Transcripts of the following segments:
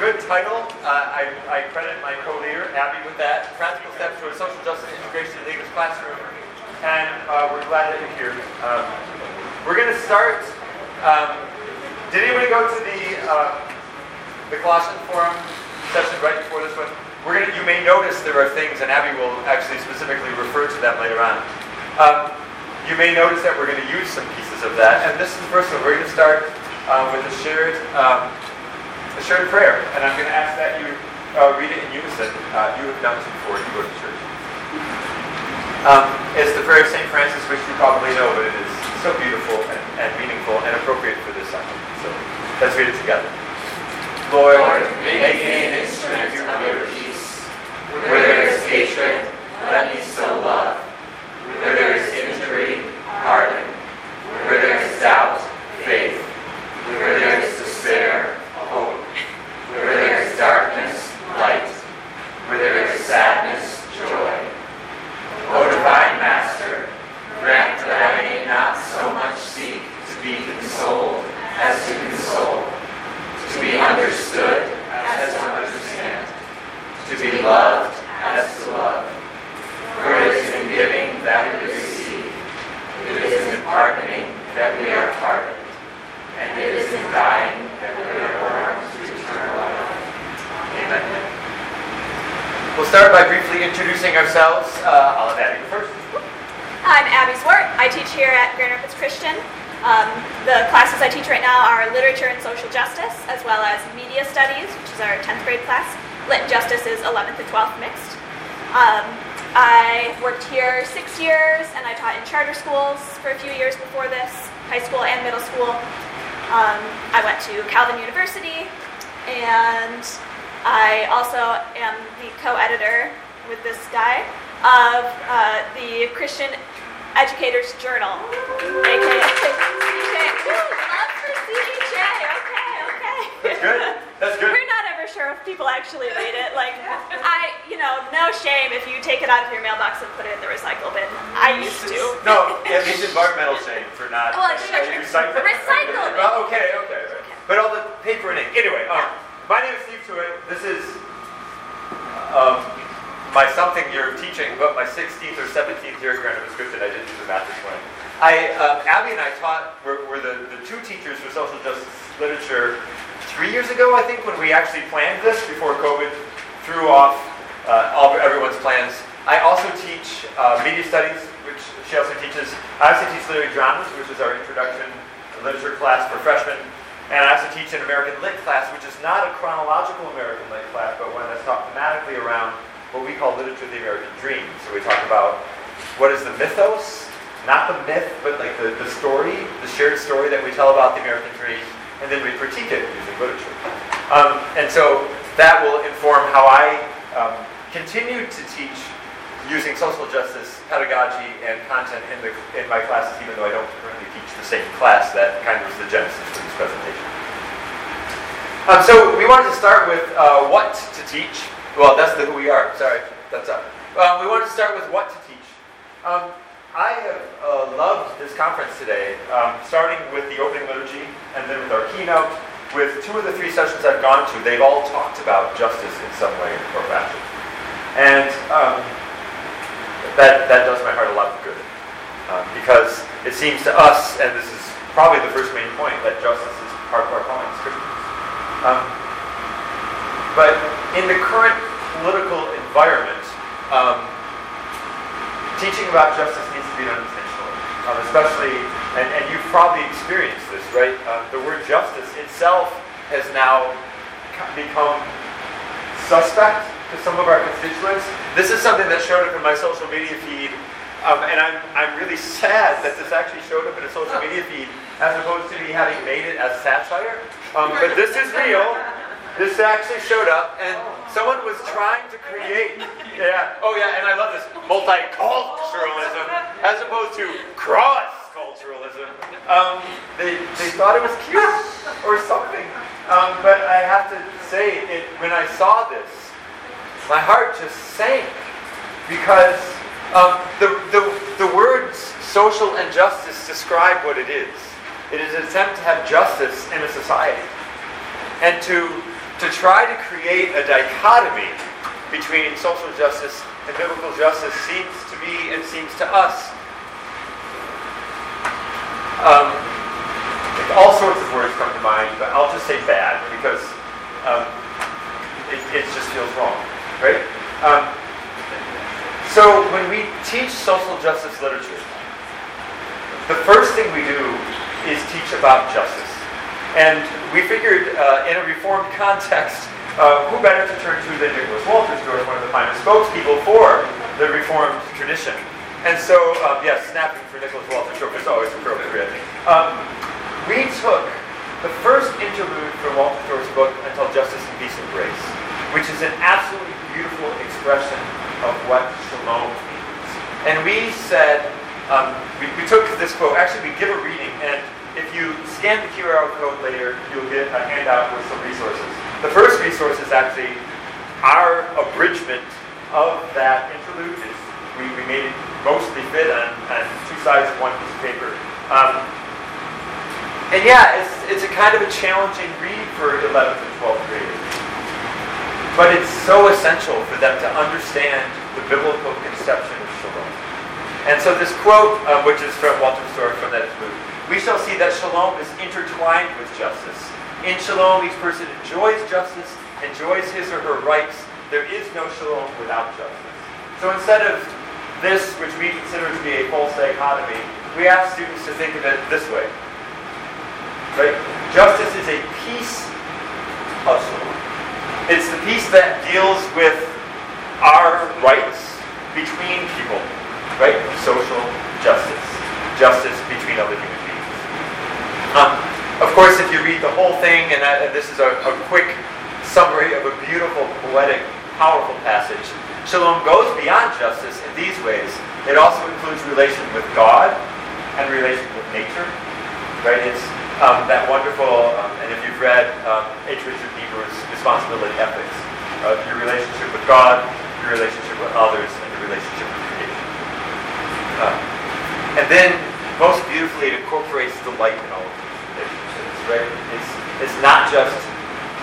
good title. Uh, I, I credit my co-leader, Abby, with that. Practical Steps Towards Social Justice Integration in the English Classroom. And uh, we're glad that you're here. Um, we're going to start. Um, did anybody go to the uh, the Colossian Forum session right before this one? We're gonna. You may notice there are things, and Abby will actually specifically refer to them later on. Um, you may notice that we're going to use some pieces of that, and this is the first one. We're going to start uh, with a shared um, a shared prayer, and I'm going to ask that you uh, read it in unison. Uh, you have done this before. You go to church. Um, it's the prayer of St. Francis, which you probably know, but it is so beautiful and, and meaningful and appropriate for this sacrament. So let's read it together. Lord, Lord make me an instrument of your peace. Where there is hatred, let me sow love. Where there is injury, pardon. Where there is doubt, faith. Where there is despair, hope. Where there is darkness, light. Where there is sadness, joy. O divine Master, grant that I may not so much seek to be consoled as to console, to be understood as to understand, to be loved as to love. For it is in giving that we receive, it is in pardoning that we are pardoned, and it is in dying that we are born to eternal life. Amen. We'll start by briefly introducing ourselves. Uh, I'll have Abby first. Abby Zwart. I teach here at Grand Rapids Christian. Um, the classes I teach right now are literature and social justice, as well as media studies, which is our 10th grade class. Lit justice is 11th and 12th mixed. Um, I worked here six years, and I taught in charter schools for a few years before this, high school and middle school. Um, I went to Calvin University, and I also am the co-editor with this guy of uh, the Christian Educators Journal, aka CEJ. Love for CEJ. Okay, okay. That's good. That's good. We're not ever sure if people actually read it. Like, I, you know, no shame if you take it out of your mailbox and put it in the recycle bin. I used to. No, it means environmental shame for not Well, uh, sure, sure. recycling. Recycle it. Well, okay, okay, okay. But all the paper and ink. Anyway, um, my name is Steve Tuit. This is um, my something year of teaching, but my 16th or 17th year at Grand Christian. I didn't do the math this morning. I, um, Abby and I taught, were, were the, the two teachers for social justice literature three years ago, I think, when we actually planned this before COVID threw off uh, all everyone's plans. I also teach uh, media studies, which she also teaches. I also teach literary dramas, which is our introduction literature class for freshmen. And I also teach an American Lit class, which is not a chronological American Lit class, but one that's taught thematically around what we call literature of the American dream. So we talk about what is the mythos, not the myth, but like the, the story, the shared story that we tell about the American dream, and then we critique it using literature. Um, and so that will inform how I um, continue to teach using social justice pedagogy and content in, the, in my classes, even though I don't currently teach the same class. That kind of was the genesis for this presentation. Um, so we wanted to start with uh, what to teach. Well, that's the who we are. Sorry, that's up. Um, we wanted to start with what to teach. Um, I have uh, loved this conference today, um, starting with the opening liturgy and then with our keynote. With two of the three sessions I've gone to, they've all talked about justice in some way or fashion. And um, that, that does my heart a lot of good. Um, because it seems to us, and this is probably the first main point, that justice is part of our calling as Christians. Um, but in the current political environment, um, teaching about justice needs to be done intentionally, um, especially, and, and you've probably experienced this, right? Um, the word justice itself has now become suspect to some of our constituents. This is something that showed up in my social media feed, um, and I'm, I'm really sad that this actually showed up in a social media feed as opposed to me having made it as satire. Um, but this is real. This actually showed up, and someone was trying to create, yeah, oh yeah, and I love this multiculturalism as opposed to cross culturalism. Um, they, they thought it was cute or something. Um, but I have to say, it, when I saw this, my heart just sank because um, the, the, the words social and justice describe what it is. It is an attempt to have justice in a society and to to try to create a dichotomy between social justice and biblical justice seems to be and seems to us. Um, all sorts of words come to mind, but I'll just say bad because um, it, it, just feels wrong, right? Um, so when we teach social justice literature, the first thing we do is teach about justice. And we figured uh, in a reformed context, uh, who better to turn to than Nicholas Wolterstorff, one of the finest spokespeople for the reformed tradition. And so, um, yes, snapping for Nicholas Wolterstorff is always appropriate. Um, we took the first interlude from Wolterstorff's book, Until Justice and Peace and Grace, which is an absolutely beautiful expression of what shalom means. And we said, um, we, we took this quote, actually we give a reading, and if you scan the QR code later, you'll get a handout with some resources. The first resource is actually our abridgment of that interlude. It's, we, we made it mostly fit on, on two sides of one piece of paper. Um, and yeah, it's, it's a kind of a challenging read for 11th and 12th graders. But it's so essential for them to understand the biblical conception of shalom. And so this quote, uh, which is from Walter Storr from that book, we shall see that shalom is intertwined with justice. In shalom, each person enjoys justice, enjoys his or her rights. There is no shalom without justice. So instead of this, which we consider to be a false dichotomy, we ask students to think of it this way. Right? Justice is a piece of shalom. It's the piece that deals with our rights between people, right? Social justice, justice between other human beings. Um, of course, if you read the whole thing, and, and this is a, a, quick summary of a beautiful, poetic, powerful passage, Shalom goes beyond justice in these ways. It also includes relation with God and relation with nature. Right? It's um, that wonderful, um, and if you've read um, H. Richard Niebuhr's Responsibility Ethics, uh, your relationship with God, your relationship with others, and your relationship with creation. Uh, and then, most beautifully, it incorporates delight in all of right? It's, it's not just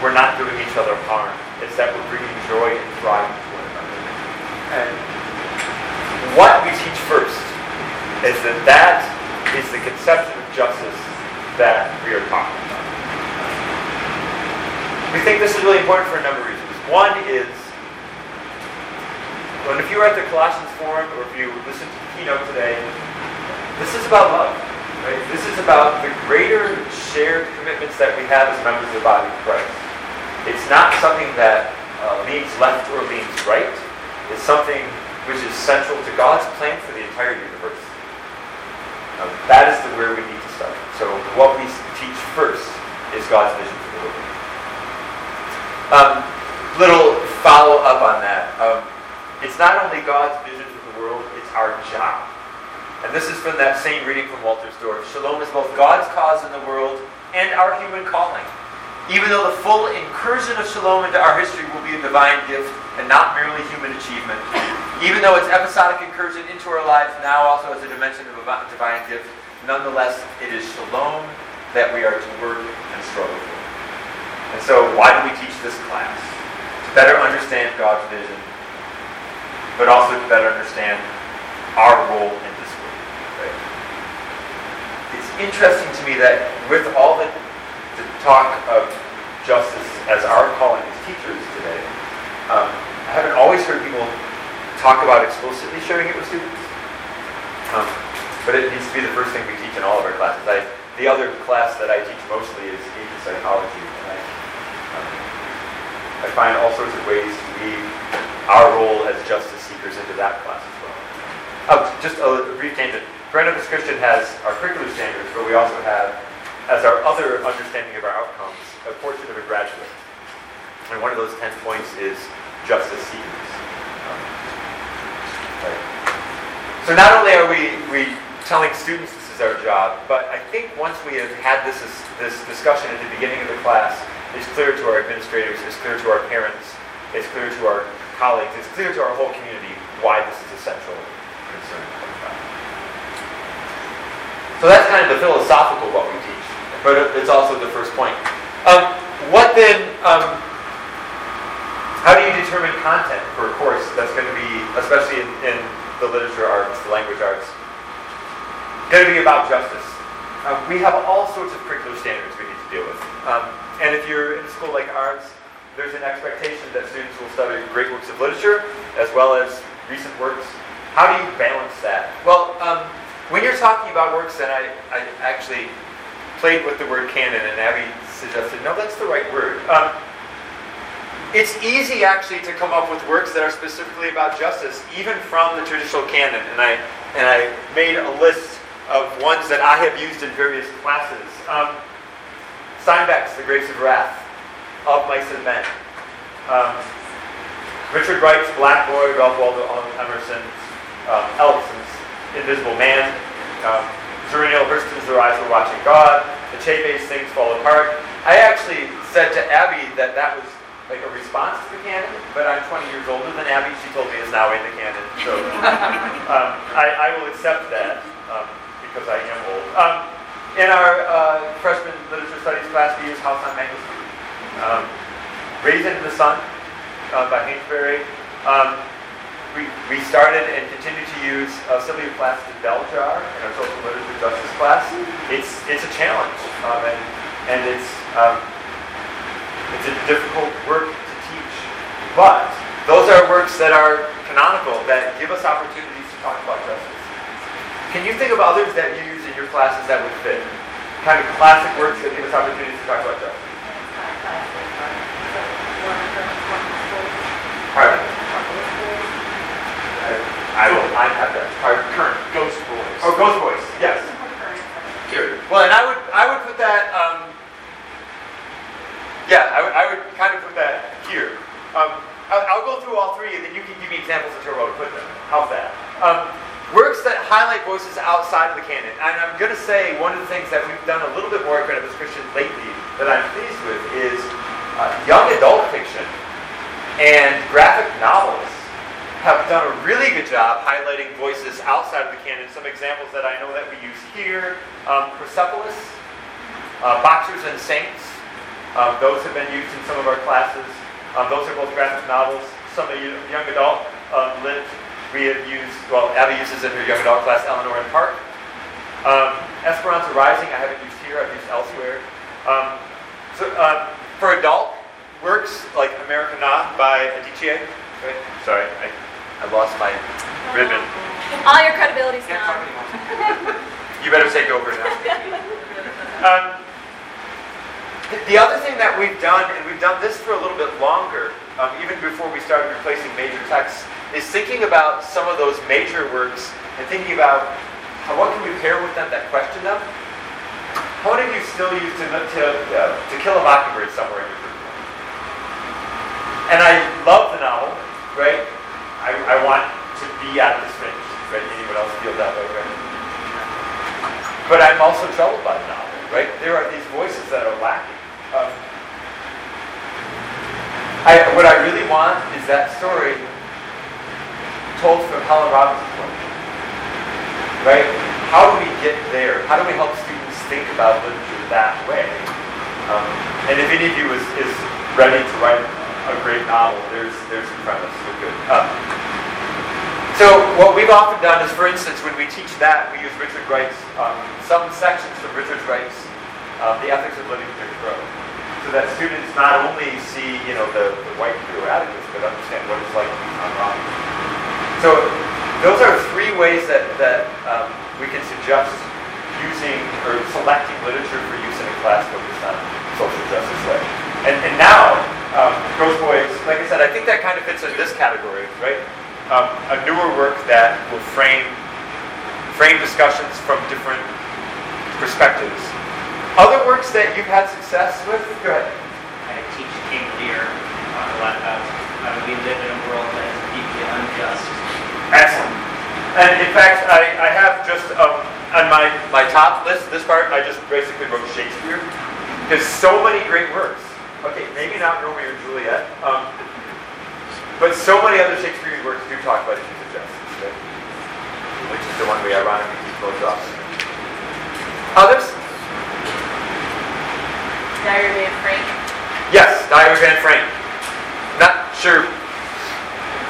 we're not doing each other harm. It's that we're bringing joy and pride to one another. And what we teach first is that that is the conception of justice that we are talking about. We think this is really important for a number of reasons. One is, when if you were at the Colossians Forum or if you listened to the keynote today, this is about love. Right? This is about the greater shared commitments that we have as members of the body of Christ. It's not something that uh, leans left or leans right. It's something which is central to God's plan for the entire universe. Um, that is the where we need to start. So what we teach first is God's vision for the world. Um, little follow up on that. Um, it's not only God's vision for the world, it's our job and this is from that same reading from Wolterstorff. Shalom is both God's cause in the world and our human calling. Even though the full incursion of shalom into our history will be a divine gift and not merely human achievement, even though its episodic incursion into our lives now also has a dimension of a divine gift, nonetheless, it is shalom that we are to work and struggle for. And so, why do we teach this class? To better understand God's vision, but also to better understand our role interesting to me that with all the, the talk of justice as our calling as teachers today, um, I haven't always heard people talk about explicitly sharing it with students. Um, but it needs to be the first thing we teach in all of our classes. I, the other class that I teach mostly is agent psychology, and I, um, I find all sorts of ways to weave our role as justice seekers into that class as well. Oh, just a brief tangent. Rapids Christian has our curricular standards, but we also have, as our other understanding of our outcomes, a portrait of a graduate. And one of those 10 points is justice seekers. Um, right. So not only are we, we telling students this is our job, but I think once we have had this, this discussion at the beginning of the class, it's clear to our administrators, it's clear to our parents, it's clear to our colleagues, it's clear to our whole community why this is essential concern. So that's kind of the philosophical what we teach, but it's also the first point. Um, what then? Um, how do you determine content for a course that's going to be, especially in, in the literature arts, the language arts, going to be about justice? Um, we have all sorts of curricular standards we need to deal with. Um, and if you're in a school like ours, there's an expectation that students will study great works of literature as well as recent works. How do you balance that? Well, um, when you're talking about works, and I, I actually played with the word canon, and Abby suggested, no, that's the right word. Um, it's easy actually to come up with works that are specifically about justice, even from the traditional canon. And I and I made a list of ones that I have used in various classes. Um, Steinbeck's The Grapes of Wrath, Of Mice and Men. Um, Richard Wright's Black Boy, Ralph Waldo Emerson's um, Ellison's Invisible Man, um, Zora Neale Hurston's Their Eyes Were Watching God, Achebe's Things Fall Apart. I actually said to Abby that that was like a response to the canon, but I'm 20 years older than Abby. She told me it's now in the canon, so um, I, I, will accept that um, because I am old. Um, in our uh, freshman literature studies class, we use House on Mango Street. Um, Raisin in the Sun uh, by Hansberry. Um, we, we started and continue to use uh, Sylvia Plath's Bell Jar in our social literature justice class. It's, it's a challenge, um, and, and it's it's a difficult work to teach. But those are works that are canonical, that give us opportunities to talk about justice. Can you think of others that you use in your classes that would fit? Kind of classic works that give us opportunities to talk about justice. I, have that. Pardon? Current. Ghost Boys. Oh, Ghost Boys. Yes. Here. Well, and I would I would put that um, yeah, I, I would kind of put that here. Um, I'll, I'll, go through all three, and then you can give me examples of where I would put them. How's that? Um, works that highlight voices outside of the canon. And I'm going to say one of the things that we've done a little bit more at Granite Christian lately that I'm pleased with is uh, young adult fiction and graphic novels have done a really good job highlighting voices outside of the canon. Some examples that I know that we use here um, Persepolis, uh, Boxers and Saints, um, those have been used in some of our classes. Um, those are both graphic novels. Some of the young adult um, lit we have used, well, Abby uses in her young adult class, Eleanor and Park. Um, Esperanza Rising, I haven't used here, I've used elsewhere. Um, so, um, for adult works like Americana by Adichie, right? sorry, I, I lost my ribbon. All your credibility's gone. you better take over now. Um, the other thing that we've done, and we've done this for a little bit longer, um, even before we started replacing major texts, is thinking about some of those major works and thinking about how, what can we pair with them that question them. How many of you still use to, to, uh, to Kill a Mockingbird somewhere in your curriculum? And I love the novel, right? I, I want to be at this finish, right? Anyone else feel that way, right? But I'm also troubled by the novel, right? There are these voices that are lacking. Um, I, what I really want is that story told from Helen Robinson's point of view. Right? How do we get there? How do we help students think about literature that way? Um, and if any of you is, is ready to write a great novel, there's there's some premise. So good. Um, so what we've often done is, for instance, when we teach that, we use Richard Wright's um, some sections from Richard Wright's um, The Ethics of Living Jim Crow so that students not only see, you know, the, the white Hero Atticus, but understand what it's like to be rock. So those are three ways that, that um, we can suggest using or selecting literature for use in a class focused on social justice way. And, and now, um, Ghost Boys, like I said, I think that kind of fits in this category, right? Um, a newer work that will frame frame discussions from different perspectives other works that you've had success with? Go ahead. I teach King Lear a lot about how we live in a world that is deeply unjust. Excellent. And in fact, I, I have just um, on my, my top list, this part, I just basically wrote Shakespeare. There's so many great works. Okay, maybe not Romeo and Juliet, um, but so many other Shakespearean works do talk about issues of justice, right? which is the one we ironically closed off. Others? Diary of Anne Frank? Yes, Diary of Anne Frank. Not sure sure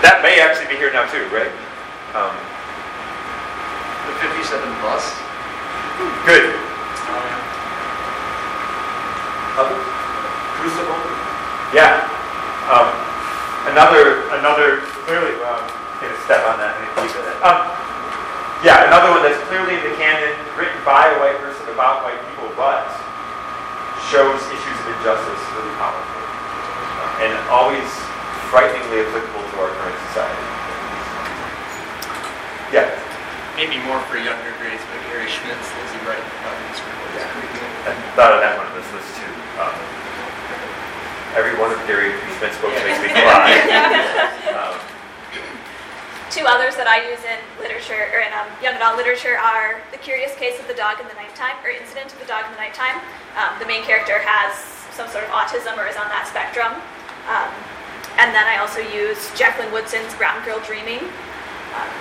that may actually be here now too, right? Um, The 57 bus? good. Um, Other? Yeah. Um, another, another, clearly, well, I'm gonna step on that and keep it. Um, yeah, another one that's clearly in the canon, written by a white person about white people, but shows issues of injustice really powerfully. And always frighteningly applicable to our current society. Yeah, Maybe more for younger grades, but Gary Schmidt's Lizzie Bright Providence Group is pretty good. I thought of that one on this list too. Um, every one of Gary Schmidt's books makes me cry. Um, Two others that I use in literature or in um, young adult literature are The Curious Case of the Dog in the Nighttime or Incident of the Dog in the Nighttime. Um, the main character has some sort of autism or is on that spectrum. Um, and then I also use Jacqueline Woodson's Brown Girl Dreaming. Um,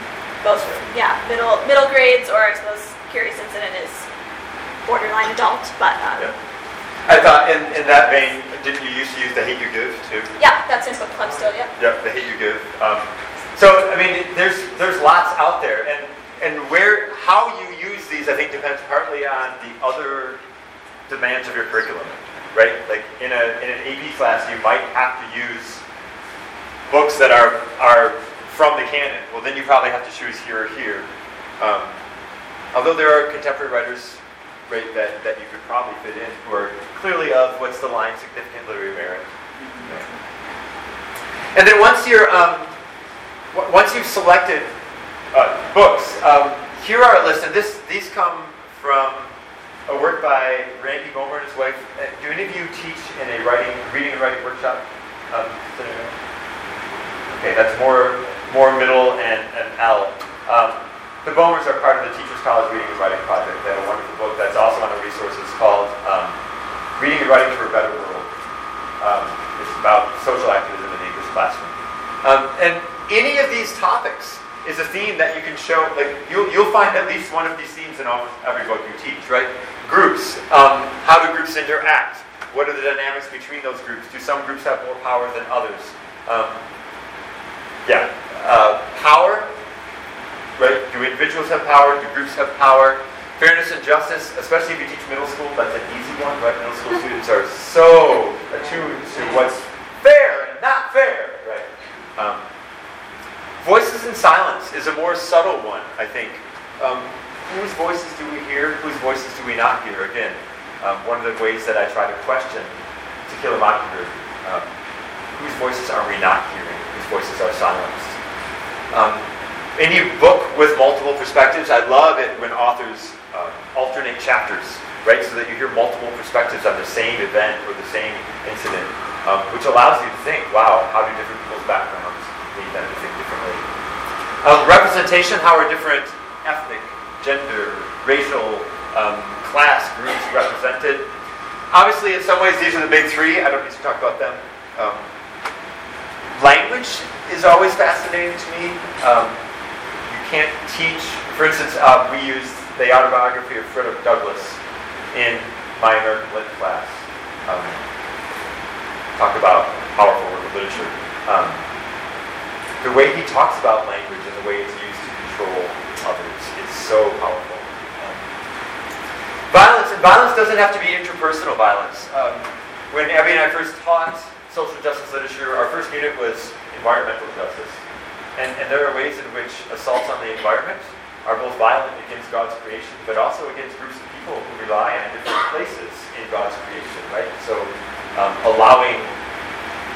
both, yeah, middle middle grades, or I suppose Curious Incident is borderline adult, but um, Yeah. I thought in, in that vein, didn't you used to use the hate you give too? yeah, that's in book club still. yeah. Yep, the hate you give. Um, so I mean, there's there's lots out there, and and where how you use these, I think, depends partly on the other demands of your curriculum, right? Like in a in an AP class, you might have to use books that are are from the canon. Well, then you probably have to choose here or here. Um, although there are contemporary writers, right, that, that you could probably fit in who are clearly of what's the line significant literary merit. And then once you're um, w- once you've selected uh, books, um, here are a list, and this these come from a work by Randy Bomer and his wife. Uh, do any of you teach in a writing, reading and writing workshop? Um. Okay, that's more more middle and, and L. The Bomers are part of the Teachers College Reading and Writing Project. They have a wonderful book that's also on the resources called um, Reading and Writing for a Better World. Um, it's about social activism in the English classroom. Um, and any of these topics is a theme that you can show, like you'll, you'll find at least one of these themes in almost every book you teach, right? Groups, um, how do groups interact? What are the dynamics between those groups? Do some groups have more power than others? Um, yeah, uh, power, right? Do individuals have power? Do groups have power? Fairness and justice, especially if you teach middle school, that's an easy one, right? Middle school students are so attuned to what's fair and not fair, right? Um, voices in silence is a more subtle one, I think. Um, whose voices do we hear? Whose voices do we not hear? Again, um, one of the ways that I try to question To Kill a Mockingbird. Um, whose voices are we not hearing? Whose voices are silenced? Um, any book with multiple perspectives, I love it when authors uh, alternate chapters, right? So that you hear multiple perspectives on the same event or the same incident, um, which allows you to think, wow, how do different people's backgrounds lead them to think differently? Um, representation, how are different ethnic, gender, racial, um, class groups represented? Obviously, in some ways, these are the big three. I don't need to talk about them. Um, language is always fascinating to me. Can't teach, for instance, uh, we used the autobiography of Frederick Douglass in my American Lit class. Um, talk about powerful work of literature. Um, the way he talks about language and the way it's used to control others is so powerful. Um, violence, and violence doesn't have to be interpersonal violence. Um, when Abby and I first taught social justice literature, our first unit was environmental justice. And, and there are ways in which assaults on the environment are both violent against God's creation, but also against groups of people who rely on different places in God's creation, right? So um, allowing,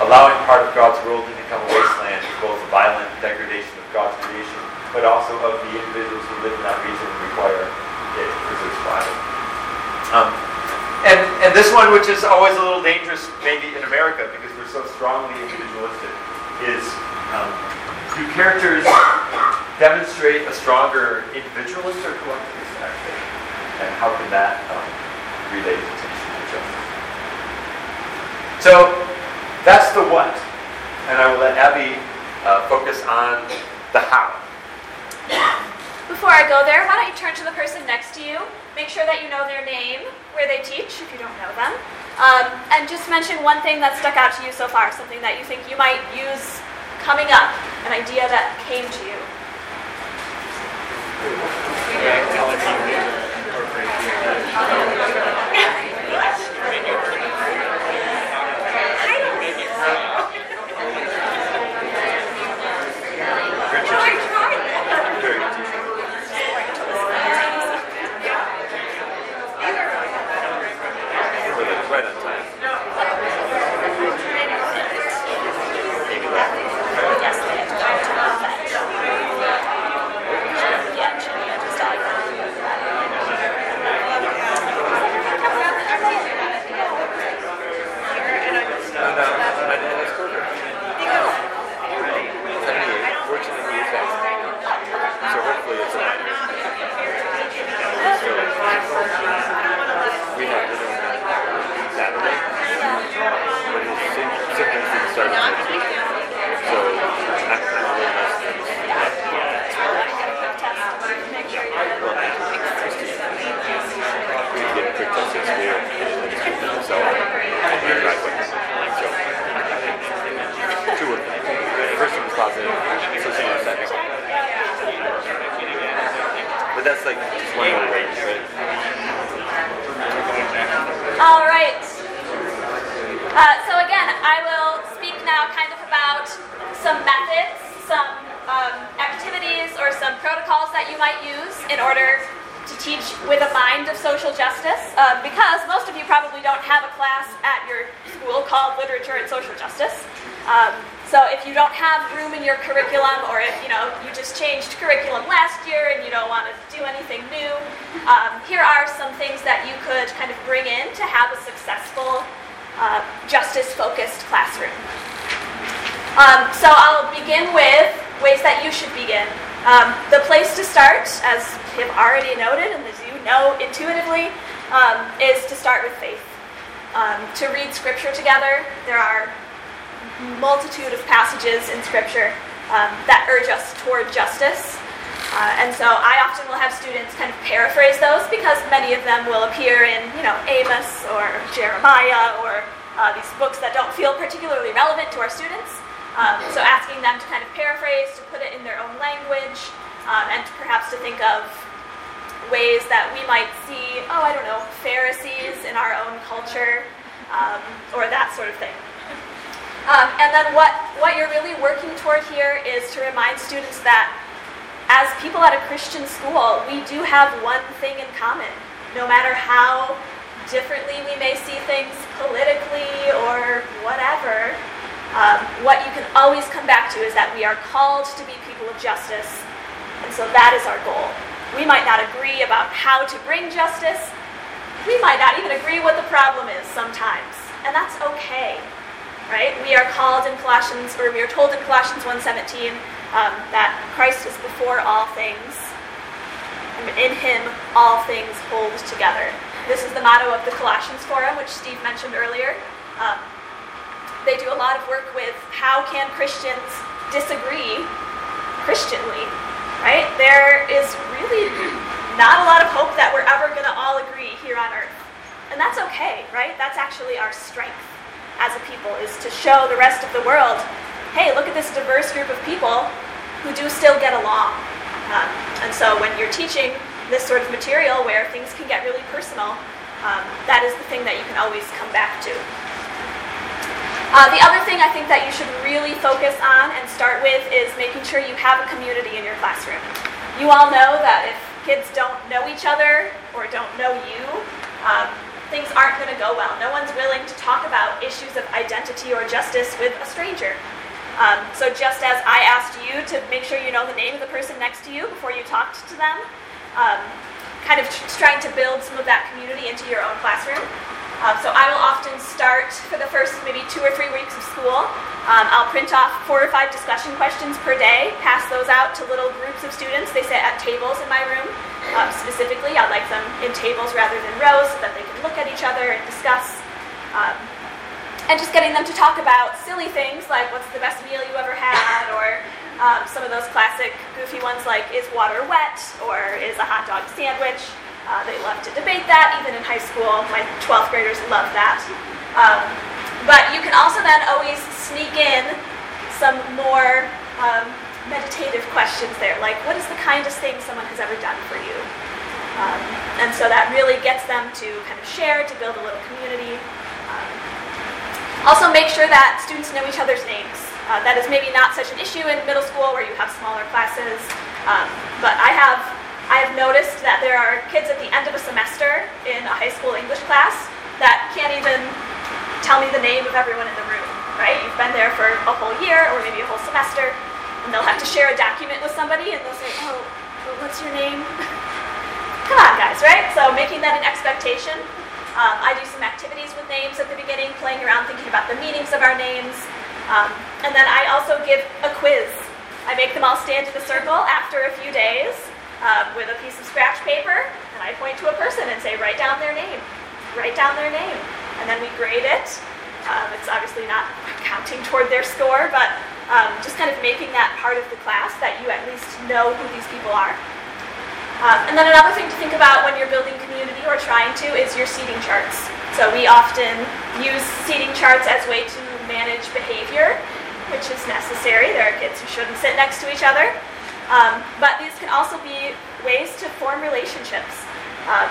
allowing part of God's world to become a wasteland is both a violent degradation of God's creation, but also of the individuals who live in that region and require it to preserve survival. Um, and, and this one, which is always a little dangerous, maybe in America, because we're so strongly individualistic, is um, do characters demonstrate a stronger individualist or collectivist aspect? And how can that um, relate to and justice? So that's the what. And I will let Abby uh, focus on the how. Before I go there, why don't you turn to the person next to you? Make sure that you know their name, where they teach, if you don't know them. Um, and just mention one thing that stuck out to you so far, something that you think you might use coming up, an idea that came to you. Right on time. Yes, they had to go to the vet. Yeah, Jimmy, I just saw you. And, uh, my dad is Kroger. Seventy-eight, fortunately he is vaccinated. So hopefully it's a minor. So, we have it on Saturday. But his sym- symptoms didn't start until Tuesday. So, I'm, I'm a little less nervous. Make sure you're Well, Christine, we did a quick test at school, and so on the driveway. So, two of them. First one was positive, so she was second. But that's like just one more way, right? All right. Uh, so again, I will speak now kind of about some methods, some um, activities, or some protocols that you might use in order to teach with a mind of social justice. Um, because most of you probably don't have a class at your school called Literature and Social Justice. Um, so if you don't have room in your curriculum, or if you know you just changed curriculum last year and you don't want to do anything new, um, here are some things that you could kind of bring in to have a successful uh, justice-focused classroom. Um, so I'll begin with ways that you should begin. Um, the place to start, as you've already noted and as you know intuitively, um, is to start with faith. Um, to read scripture together, there are multitude of passages in Scripture um, that urge us toward justice. Uh, and so I often will have students kind of paraphrase those because many of them will appear in, you know, Amos or Jeremiah or uh, these books that don't feel particularly relevant to our students. Um, so asking them to kind of paraphrase, to put it in their own language, um, and perhaps to think of ways that we might see, oh, I don't know, Pharisees in our own culture, um, or that sort of thing. Um, and then what, what you're really working toward here is to remind students that as people at a Christian school, we do have one thing in common. No matter how differently we may see things politically or whatever, um, what you can always come back to is that we are called to be people of justice. And so that is our goal. We might not agree about how to bring justice. We might not even agree what the problem is sometimes. And that's okay right? We are called in Colossians, or we are told in Colossians 1.17 um, that Christ is before all things, and in him all things hold together. This is the motto of the Colossians Forum, which Steve mentioned earlier. Um, they do a lot of work with how can Christians disagree Christianly, right? There is really not a lot of hope that we're ever going to all agree here on earth. And that's okay, right? That's actually our strength as a people is to show the rest of the world, hey, look at this diverse group of people who do still get along. Um, and so when you're teaching this sort of material where things can get really personal, um, that is the thing that you can always come back to. Uh, the other thing I think that you should really focus on and start with is making sure you have a community in your classroom. You all know that if kids don't know each other or don't know you, um, things aren't going to go well. No one's willing to talk about issues of identity or justice with a stranger. Um, so just as I asked you to make sure you know the name of the person next to you before you talked to them, um, kind of trying to build some of that community into your own classroom. Um, so I will often start for the first maybe two or three weeks of school. Um, I'll print off four or five discussion questions per day, pass those out to little groups of students. They sit at tables in my room. Um, specifically, I like them in tables rather than rows so that they can look at each other and discuss. Um, and just getting them to talk about silly things like what's the best meal you ever had, or um, some of those classic goofy ones like is water wet, or is a hot dog sandwich. Uh, they love to debate that, even in high school. My 12th graders love that. Um, but you can also then always sneak in some more um, meditative questions there, like what is the kindest thing someone has ever done for you? Um, and so that really gets them to kind of share, to build a little community. Um, also, make sure that students know each other's names. Uh, that is maybe not such an issue in middle school where you have smaller classes, um, but I have I have noticed that there are kids at the end of a semester in a high school English class that can't even tell me the name of everyone in the room. Right? You've been there for a whole year or maybe a whole semester, and they'll have to share a document with somebody, and they'll say, "Oh, well, what's your name?" Come on, guys, right? So making that an expectation. Um, I do some activities with names at the beginning, playing around, thinking about the meanings of our names. Um, and then I also give a quiz. I make them all stand in a circle after a few days um, with a piece of scratch paper, and I point to a person and say, write down their name. Write down their name. And then we grade it. Um, it's obviously not counting toward their score, but um, just kind of making that part of the class that you at least know who these people are. Um, and then another thing to think about when you're building community or trying to is your seating charts. So we often use seating charts as a way to manage behavior, which is necessary. There are kids who shouldn't sit next to each other. Um, but these can also be ways to form relationships. Um,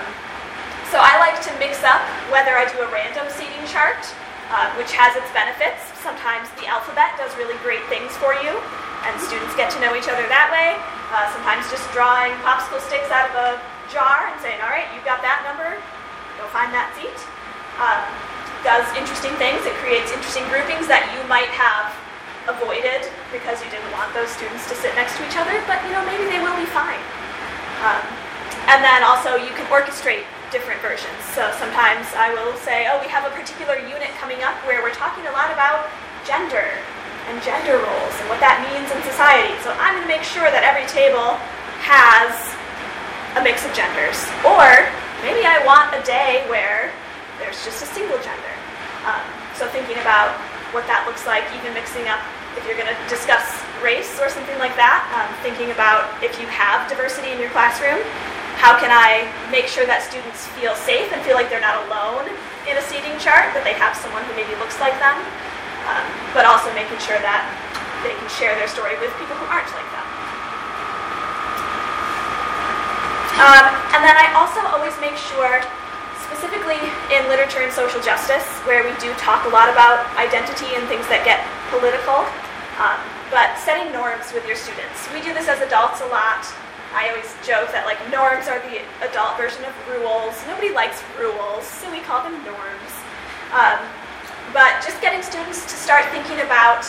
so I like to mix up whether I do a random seating chart, uh, which has its benefits. Sometimes the alphabet does really great things for you, and students get to know each other that way. Uh, sometimes just drawing popsicle sticks out of a jar and saying, all right, you've got that number, go find that seat. Um, does interesting things. It creates interesting groupings that you might have avoided because you didn't want those students to sit next to each other, but you know, maybe they will be fine. Um, and then also you can orchestrate different versions. So sometimes I will say, oh, we have a particular unit coming up where we're talking a lot about gender and gender roles and what that means in society. So I'm going to make sure that every table has a mix of genders. Or maybe I want a day where there's just a single gender. Um, so thinking about what that looks like, even mixing up if you're going to discuss race or something like that, um, thinking about if you have diversity in your classroom, how can I make sure that students feel safe and feel like they're not alone in a seating chart, that they have someone who maybe looks like them, um, but also making sure that they can share their story with people who aren't like them. Um, and then I also always make sure, specifically in literature and social justice, where we do talk a lot about identity and things that get political, um, but setting norms with your students. We do this as adults a lot. I always joke that like norms are the adult version of rules. Nobody likes rules, so we call them norms. Um, but just getting students to start thinking about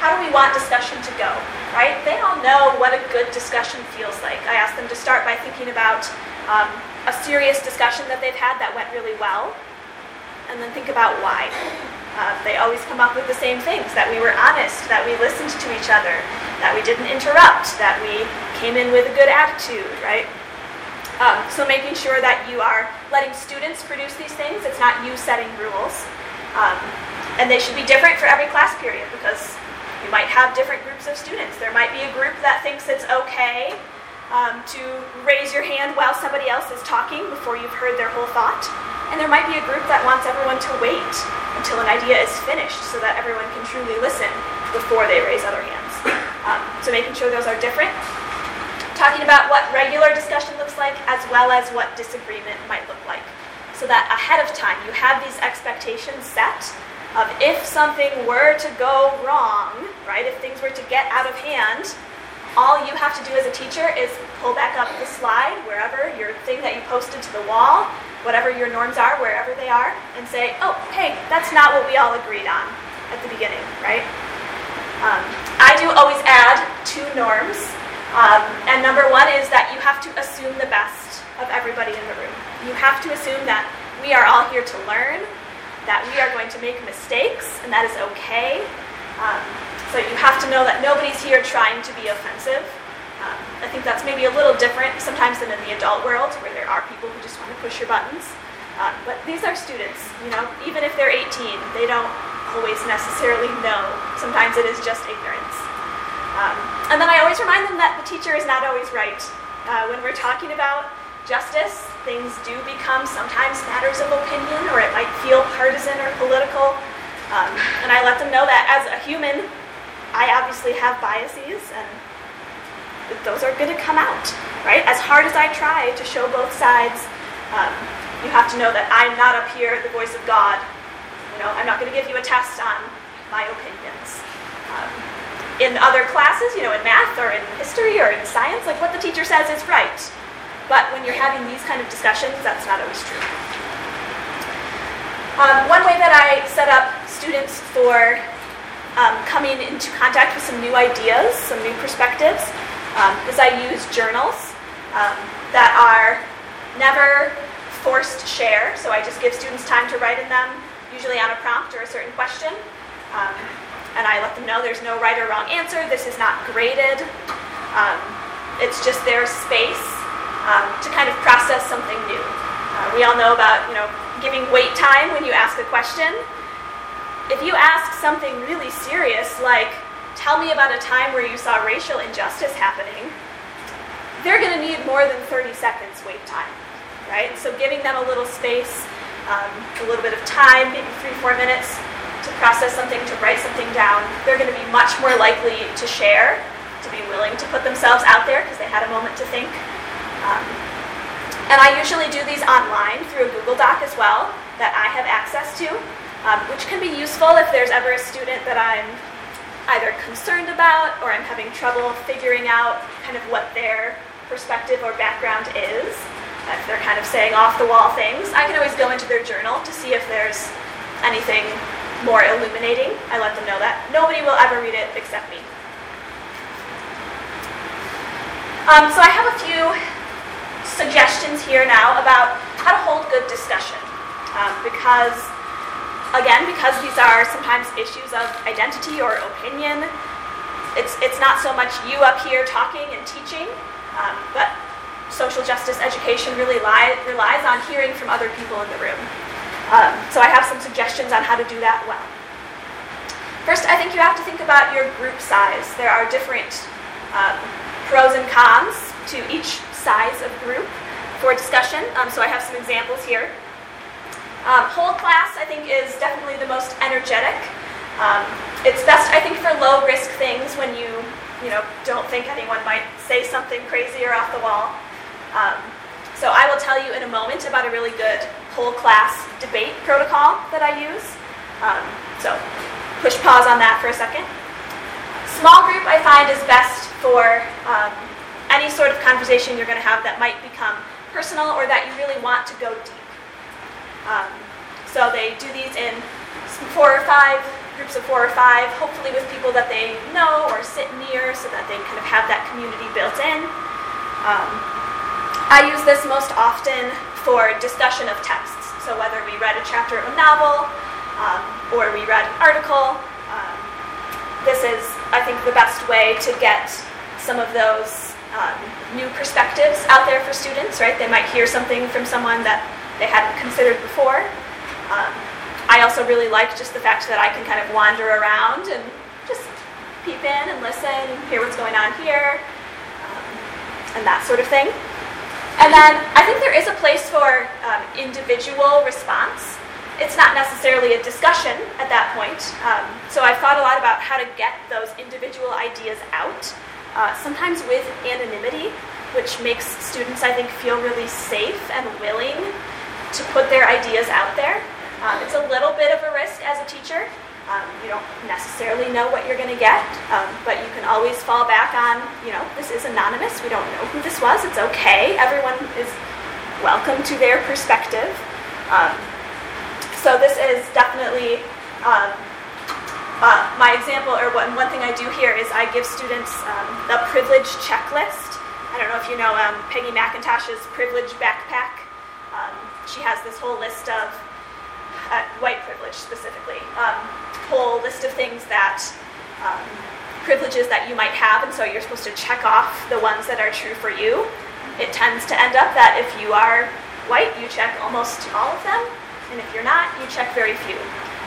how do we want discussion to go, right? They all know what a good discussion feels like. I ask them to start by thinking about um, a serious discussion that they've had that went really well, and then think about why. Uh, they always come up with the same things that we were honest, that we listened to each other, that we didn't interrupt, that we came in with a good attitude, right? Um, so making sure that you are letting students produce these things, it's not you setting rules. Um, and they should be different for every class period because you might have different groups of students. There might be a group that thinks it's okay um, to raise your hand while somebody else is talking before you've heard their whole thought. And there might be a group that wants everyone to wait until an idea is finished so that everyone can truly listen before they raise other hands. Um, so making sure those are different. Talking about what regular discussion looks like as well as what disagreement might look like so that ahead of time you have these expectations set of if something were to go wrong, right, if things were to get out of hand, all you have to do as a teacher is pull back up the slide, wherever, your thing that you posted to the wall, whatever your norms are, wherever they are, and say, oh, hey, that's not what we all agreed on at the beginning, right? Um, I do always add two norms. Um, and number one is that you have to assume the best of everybody in the room. You have to assume that we are all here to learn, that we are going to make mistakes, and that is okay. Um, so you have to know that nobody's here trying to be offensive. Um, I think that's maybe a little different sometimes than in the adult world, where there are people who just want to push your buttons. Uh, but these are students, you know, even if they're 18, they don't always necessarily know. Sometimes it is just ignorance. Um, and then I always remind them that the teacher is not always right. Uh, when we're talking about justice, things do become sometimes matters of opinion, or it might feel partisan or political. Um, and I let them know that as a human, I obviously have biases, and those are going to come out, right? As hard as I try to show both sides, um, you have to know that I'm not up here, the voice of God. You know, I'm not going to give you a test on my opinions. Um, in other classes, you know, in math or in history or in science, like what the teacher says is right. But when you're having these kind of discussions, that's not always true. Um, one way that I set up students for um, coming into contact with some new ideas, some new perspectives, um, is I use journals um, that are never forced to share. So I just give students time to write in them, usually on a prompt or a certain question. Um, and I let them know there's no right or wrong answer. This is not graded. Um, it's just their space um, to kind of process something new. Uh, we all know about you know giving wait time when you ask a question. If you ask something really serious, like tell me about a time where you saw racial injustice happening, they're going to need more than 30 seconds wait time, right? So giving them a little space, um, a little bit of time, maybe three, four minutes, to process something, to write something down, they're going to be much more likely to share, to be willing to put themselves out there because they had a moment to think. Um, and I usually do these online through a Google Doc as well that I have access to, um, which can be useful if there's ever a student that I'm either concerned about or I'm having trouble figuring out kind of what their perspective or background is. If they're kind of saying off the wall things, I can always go into their journal to see if there's anything more illuminating. I let them know that. Nobody will ever read it except me. Um, so I have a few suggestions here now about how to hold good discussion. Um, because, again, because these are sometimes issues of identity or opinion, it's, it's not so much you up here talking and teaching, um, but social justice education really li- relies on hearing from other people in the room. Um, so I have some suggestions on how to do that well. First, I think you have to think about your group size. There are different um, pros and cons to each size of group for discussion. Um, so I have some examples here. Um, whole class, I think, is definitely the most energetic. Um, it's best, I think, for low risk things when you, you know, don't think anyone might say something crazy or off the wall. Um, so I will tell you in a moment about a really good whole class debate protocol that I use. Um, so push pause on that for a second. Small group I find is best for um, any sort of conversation you're going to have that might become personal or that you really want to go deep. Um, so they do these in four or five groups of four or five, hopefully with people that they know or sit near so that they kind of have that community built in. Um, I use this most often for discussion of texts. So whether we read a chapter of a novel um, or we read an article, um, this is, I think, the best way to get some of those um, new perspectives out there for students, right? They might hear something from someone that they hadn't considered before. Um, I also really like just the fact that I can kind of wander around and just peep in and listen and hear what's going on here um, and that sort of thing. And then I think there is a place for um, individual response. It's not necessarily a discussion at that point. Um, so I've thought a lot about how to get those individual ideas out, uh, sometimes with anonymity, which makes students, I think, feel really safe and willing to put their ideas out there. Um, it's a little bit of a risk as a teacher. Um, you don't necessarily know what you're going to get, um, but you can always fall back on, you know, this is anonymous. We don't know who this was. It's okay. Everyone is welcome to their perspective. Um, so this is definitely um, uh, my example, or one, one thing I do here is I give students um, the privilege checklist. I don't know if you know Peggy McIntosh's privilege backpack. She has this whole list of uh, white privilege specifically, um, whole list of things that um, privileges that you might have, and so you're supposed to check off the ones that are true for you. It tends to end up that if you are white, you check almost all of them, and if you're not, you check very few.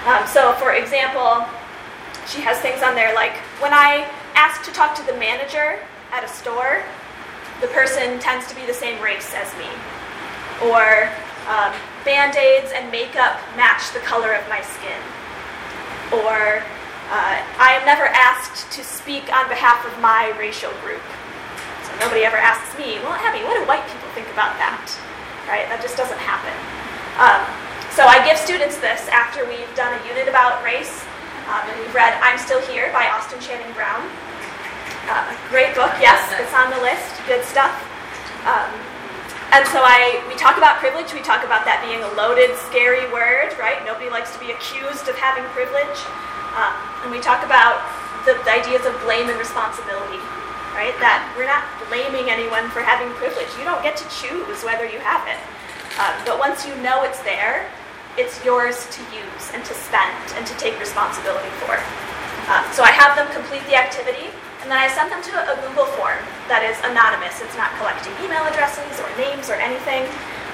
Um, so, for example, she has things on there like when I ask to talk to the manager at a store, the person tends to be the same race as me. Or um, band aids and makeup match the color of my skin. Or uh, I am never asked to speak on behalf of my racial group. So nobody ever asks me, well, Abby, what do white people think about that? Right? That just doesn't happen. Um, so I give students this after we've done a unit about race, um, and we've read I'm Still Here by Austin Channing Brown. Uh, great book, yes, it's on the list, good stuff. Um, and so I, we talk about privilege. We talk about that being a loaded, scary word, right? Nobody likes to be accused of having privilege. Um, and we talk about the, the ideas of blame and responsibility, right? That we're not blaming anyone for having privilege. You don't get to choose whether you have it. Um, but once you know it's there, it's yours to use and to spend and to take responsibility for. Uh, so I have them complete the activity. And then I sent them to a Google form that is anonymous. It's not collecting email addresses or names or anything.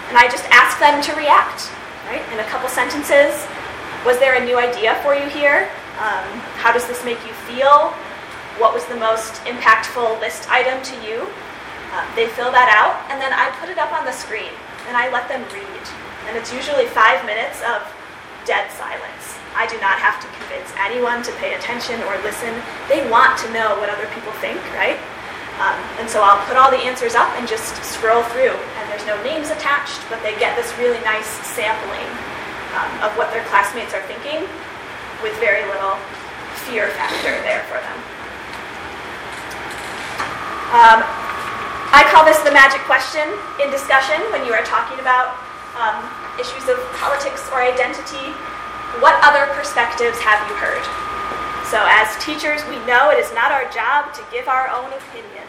And I just ask them to react, right? In a couple sentences. Was there a new idea for you here? Um, how does this make you feel? What was the most impactful list item to you? Uh, they fill that out, and then I put it up on the screen and I let them read. And it's usually five minutes of dead silence. I do not have to convince anyone to pay attention or listen. They want to know what other people think, right? Um, and so I'll put all the answers up and just scroll through. And there's no names attached, but they get this really nice sampling um, of what their classmates are thinking with very little fear factor there for them. Um, I call this the magic question in discussion when you are talking about um, issues of politics or identity what other perspectives have you heard? So, as teachers, we know it is not our job to give our own opinion.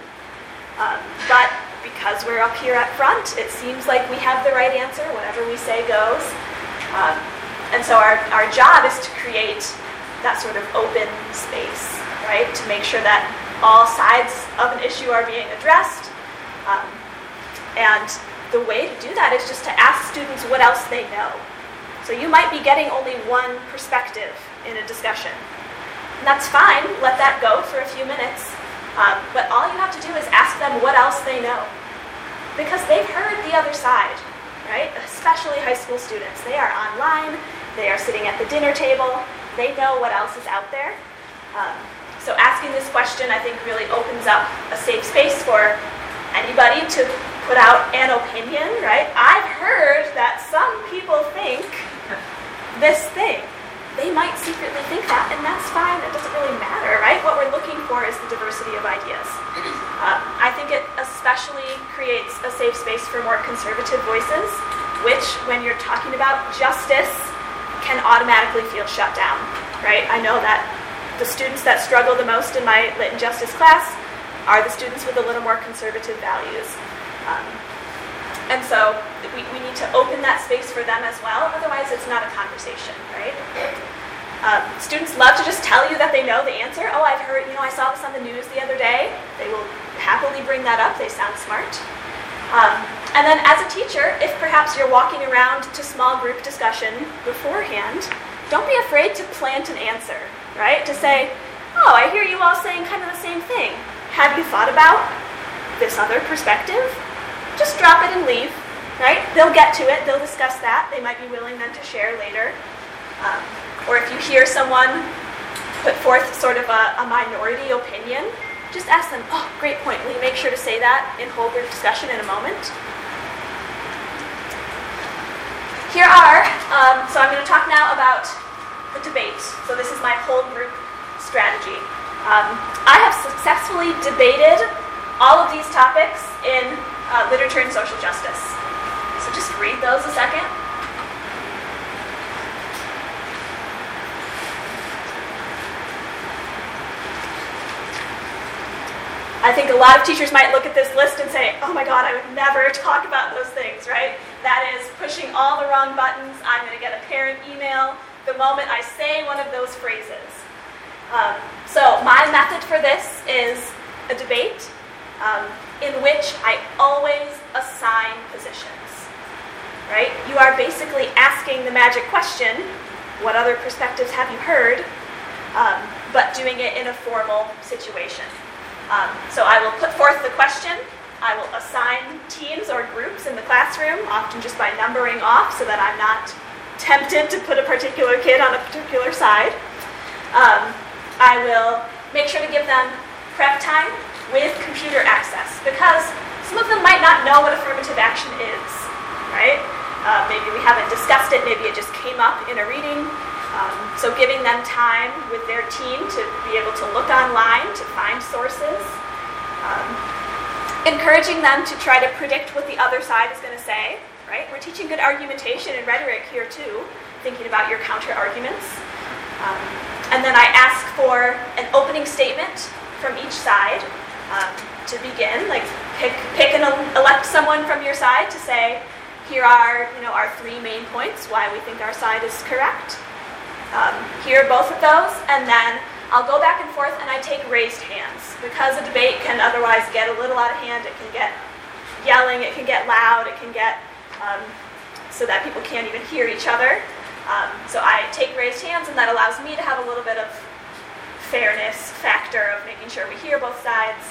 Um, but because we're up here at front, it seems like we have the right answer. Whatever we say goes. Um, and so, our, our job is to create that sort of open space, right? To make sure that all sides of an issue are being addressed. Um, and the way to do that is just to ask students what else they know. So you might be getting only one perspective in a discussion. And that's fine, let that go for a few minutes. Um, but all you have to do is ask them what else they know. Because they've heard the other side, right? Especially high school students. They are online, they are sitting at the dinner table, they know what else is out there. Um, so asking this question, I think, really opens up a safe space for anybody to put out an opinion, right? I've heard that some people think this thing. They might secretly think that, and that's fine. It doesn't really matter, right? What we're looking for is the diversity of ideas. Uh, I think it especially creates a safe space for more conservative voices, which, when you're talking about justice, can automatically feel shut down, right? I know that the students that struggle the most in my lit and justice class are the students with a little more conservative values. Um, and so we, we need to open that space for them as well, otherwise it's not a conversation, right? Um, students love to just tell you that they know the answer. Oh, I've heard, you know, I saw this on the news the other day. They will happily bring that up. They sound smart. Um, and then as a teacher, if perhaps you're walking around to small group discussion beforehand, don't be afraid to plant an answer, right? To say, oh, I hear you all saying kind of the same thing. Have you thought about this other perspective? Just drop it and leave, right? They'll get to it, they'll discuss that. They might be willing then to share later. Um, or if you hear someone put forth sort of a, a minority opinion, just ask them, oh, great point. Will you make sure to say that in whole group discussion in a moment? Here are, um, so I'm going to talk now about the debate. So this is my whole group strategy. Um, I have successfully debated all of these topics in uh, literature and social justice. So just read those a second. I think a lot of teachers might look at this list and say, oh my God, I would never talk about those things, right? That is pushing all the wrong buttons. I'm going to get a parent email the moment I say one of those phrases. Um, so, my method for this is a debate um, in which I always assign positions. Right? You are basically asking the magic question what other perspectives have you heard? Um, but doing it in a formal situation. Um, so I will put forth the question, I will assign teams or groups in the classroom, often just by numbering off so that I'm not tempted to put a particular kid on a particular side. Um, I will make sure to give them prep time with computer access because some of them might not know what affirmative action is, right? Uh, maybe we haven't discussed it, maybe it just came up in a reading. Um, so giving them time with their team to be able to look online, to find sources. Um, encouraging them to try to predict what the other side is going to say, right? We're teaching good argumentation and rhetoric here too, thinking about your counter arguments. Um, and then I ask for an opening statement from each side um, to begin. Like pick, pick and elect someone from your side to say, here are you know, our three main points why we think our side is correct. Um, here are both of those, and then I'll go back and forth and I take raised hands. Because a debate can otherwise get a little out of hand, it can get yelling, it can get loud, it can get um, so that people can't even hear each other. Um, so I take raised hands, and that allows me to have a little bit of fairness factor of making sure we hear both sides.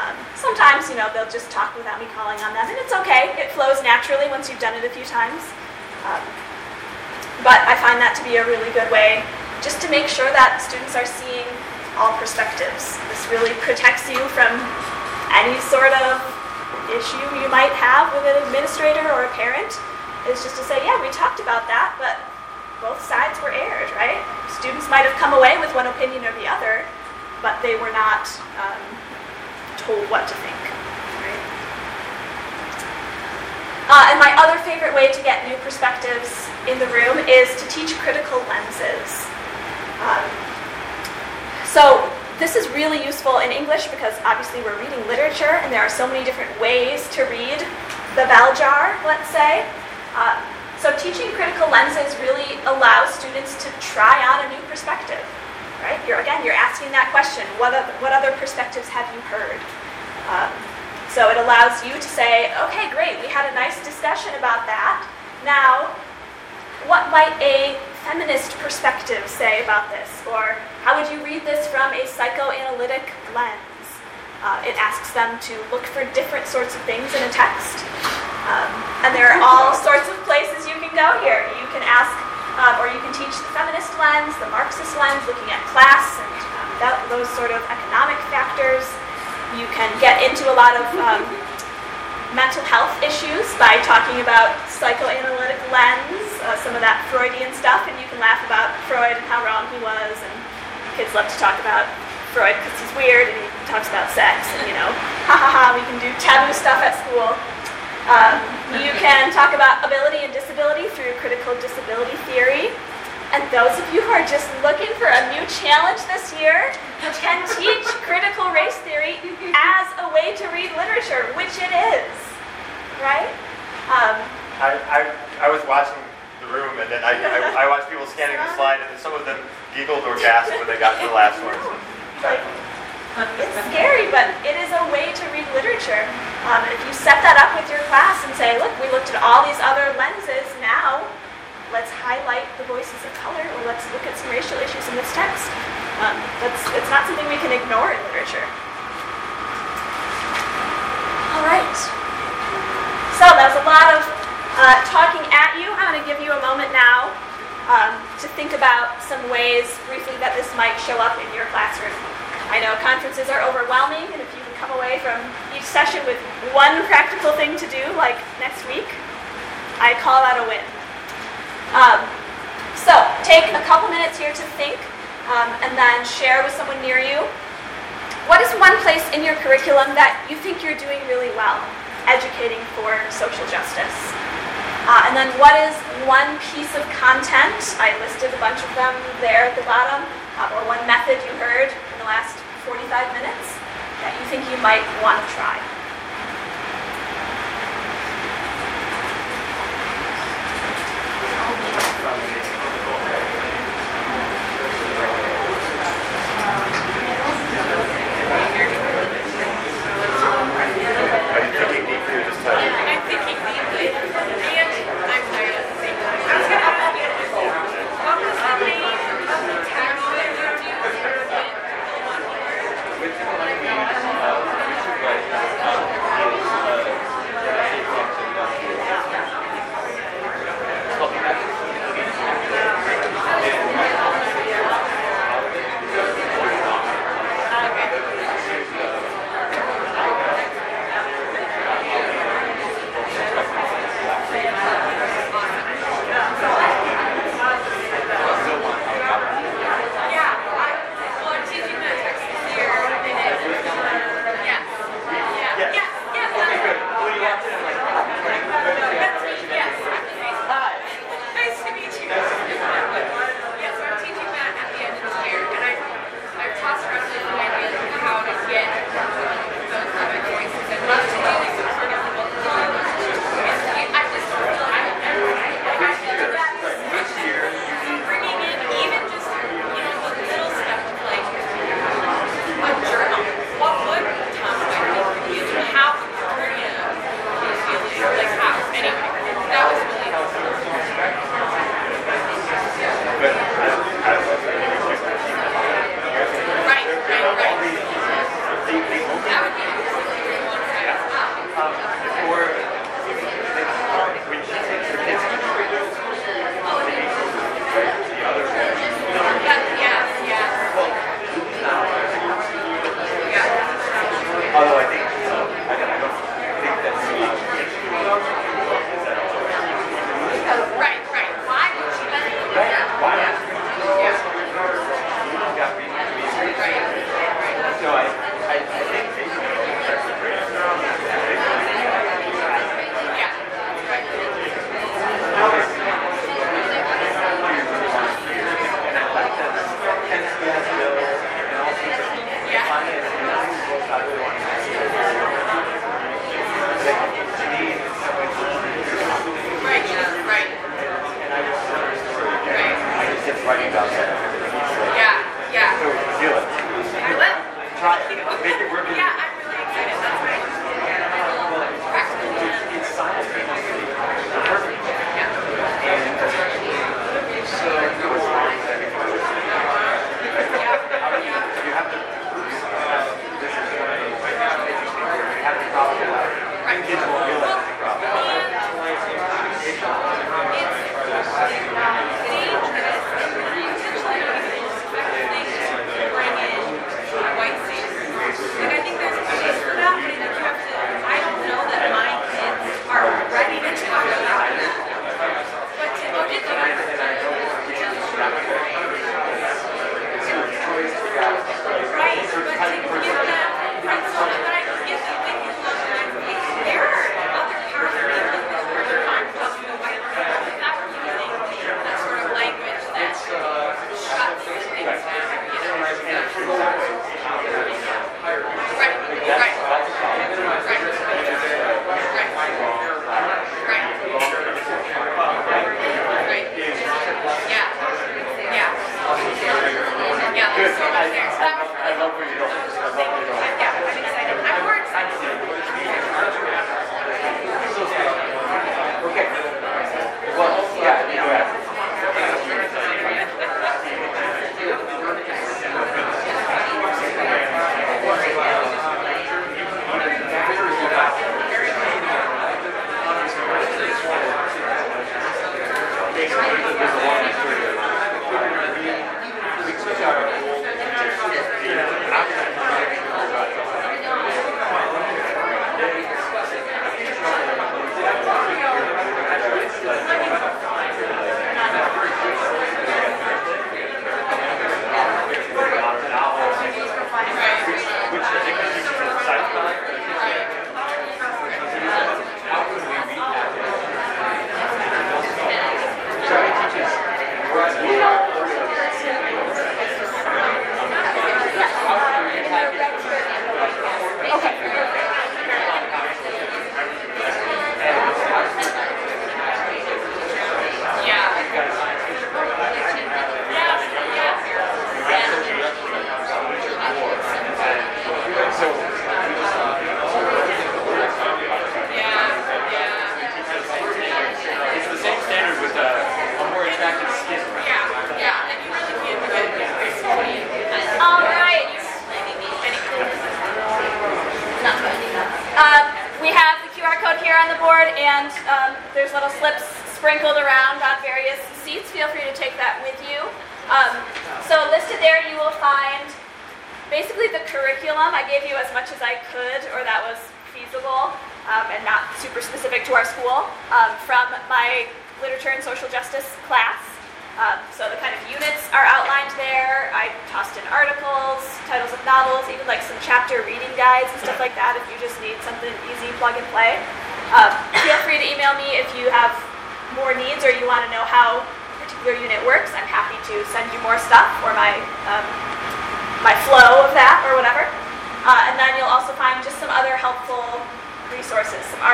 Um, sometimes, you know, they'll just talk without me calling on them, and it's okay. It flows naturally once you've done it a few times. Um, but I find that to be a really good way just to make sure that students are seeing all perspectives. This really protects you from any sort of issue you might have with an administrator or a parent. Is just to say, yeah, we talked about that, but both sides were aired, right? Students might have come away with one opinion or the other, but they were not um, told what to think. Right? Uh, and my other favorite way to get new perspectives in the room is to teach critical lenses. Um, so this is really useful in English because obviously we're reading literature and there are so many different ways to read the bell jar, let's say. Uh, so teaching critical lenses really allows students to try out a new perspective right? You're again, you're asking that question. What other, what other perspectives have you heard? Um, so it allows you to say, okay, great, we had a nice discussion about that. Now, what might a feminist perspective say about this? Or how would you read this from a psychoanalytic lens? Uh, it asks them to look for different sorts of things in a text. Um, and there are all sorts of places you can go here. You can ask um, or you can teach the feminist lens, the Marxist lens, looking at class and um, that, those sort of economic factors. You can get into a lot of um, mental health issues by talking about psychoanalytic lens, uh, some of that Freudian stuff, and you can laugh about Freud and how wrong he was. And kids love to talk about Freud because he's weird and he talks about sex, and you know, ha ha ha, we can do taboo stuff at school. Um, you can talk about ability and disability through critical disability theory. And those of you who are just looking for a new challenge this year can teach critical race theory as a way to read literature, which it is, right? Um, I, I, I was watching the room, and then I, I, I watched people scanning the slide, and then some of them giggled or gasped when they got to the last one. Like, it's scary, but it is a way to read literature. Um, if you set that up with your class and say, look, we looked at all these other lenses, now let's highlight the voices of color, or let's look at some racial issues in this text. Um, that's, it's not something we can ignore in literature. All right. So that was a lot of uh, talking at you. I'm going to give you a moment now um, to think about some ways briefly that this might show up in your classroom. I know conferences are overwhelming, and if you can come away from each session with one practical thing to do, like next week, I call that a win. Um, so take a couple minutes here to think, um, and then share with someone near you. What is one place in your curriculum that you think you're doing really well, educating for social justice? Uh, and then what is one piece of content, I listed a bunch of them there at the bottom, uh, or one method you heard in the last 45 minutes that you think you might want to try.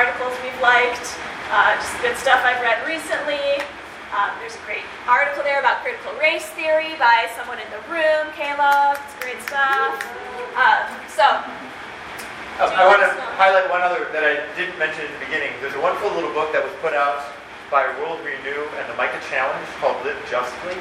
Articles we've liked, uh, just good stuff I've read recently. Um, there's a great article there about critical race theory by someone in the room, Caleb. It's great stuff. Um, so, Um, I want to highlight one other that I didn't mention at the beginning. There's a wonderful little book that was put out by World Renew and the Micah Challenge called Live Justly.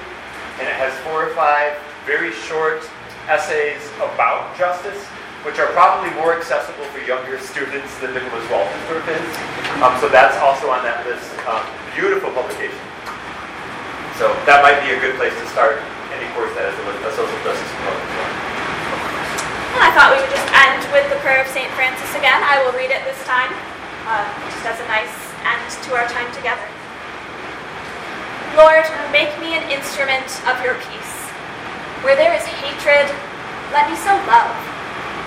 And it has four or five very short essays about justice, which are probably more accessible for younger students than Nicholas Wolterstorff is. Um, so that's also on that list. Um, beautiful publication. So that might be a good place to start any course that has a, social justice component. And I thought we would just end with the prayer of St. Francis again. I will read it this time, uh, just as a nice end to our time together. Lord, make me an instrument of your peace. Where there is hatred, let me sow love.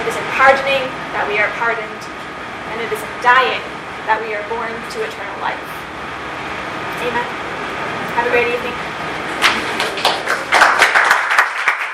it is in pardoning that we are pardoned, and it is in dying that we are born to eternal life. Amen. Have a great evening.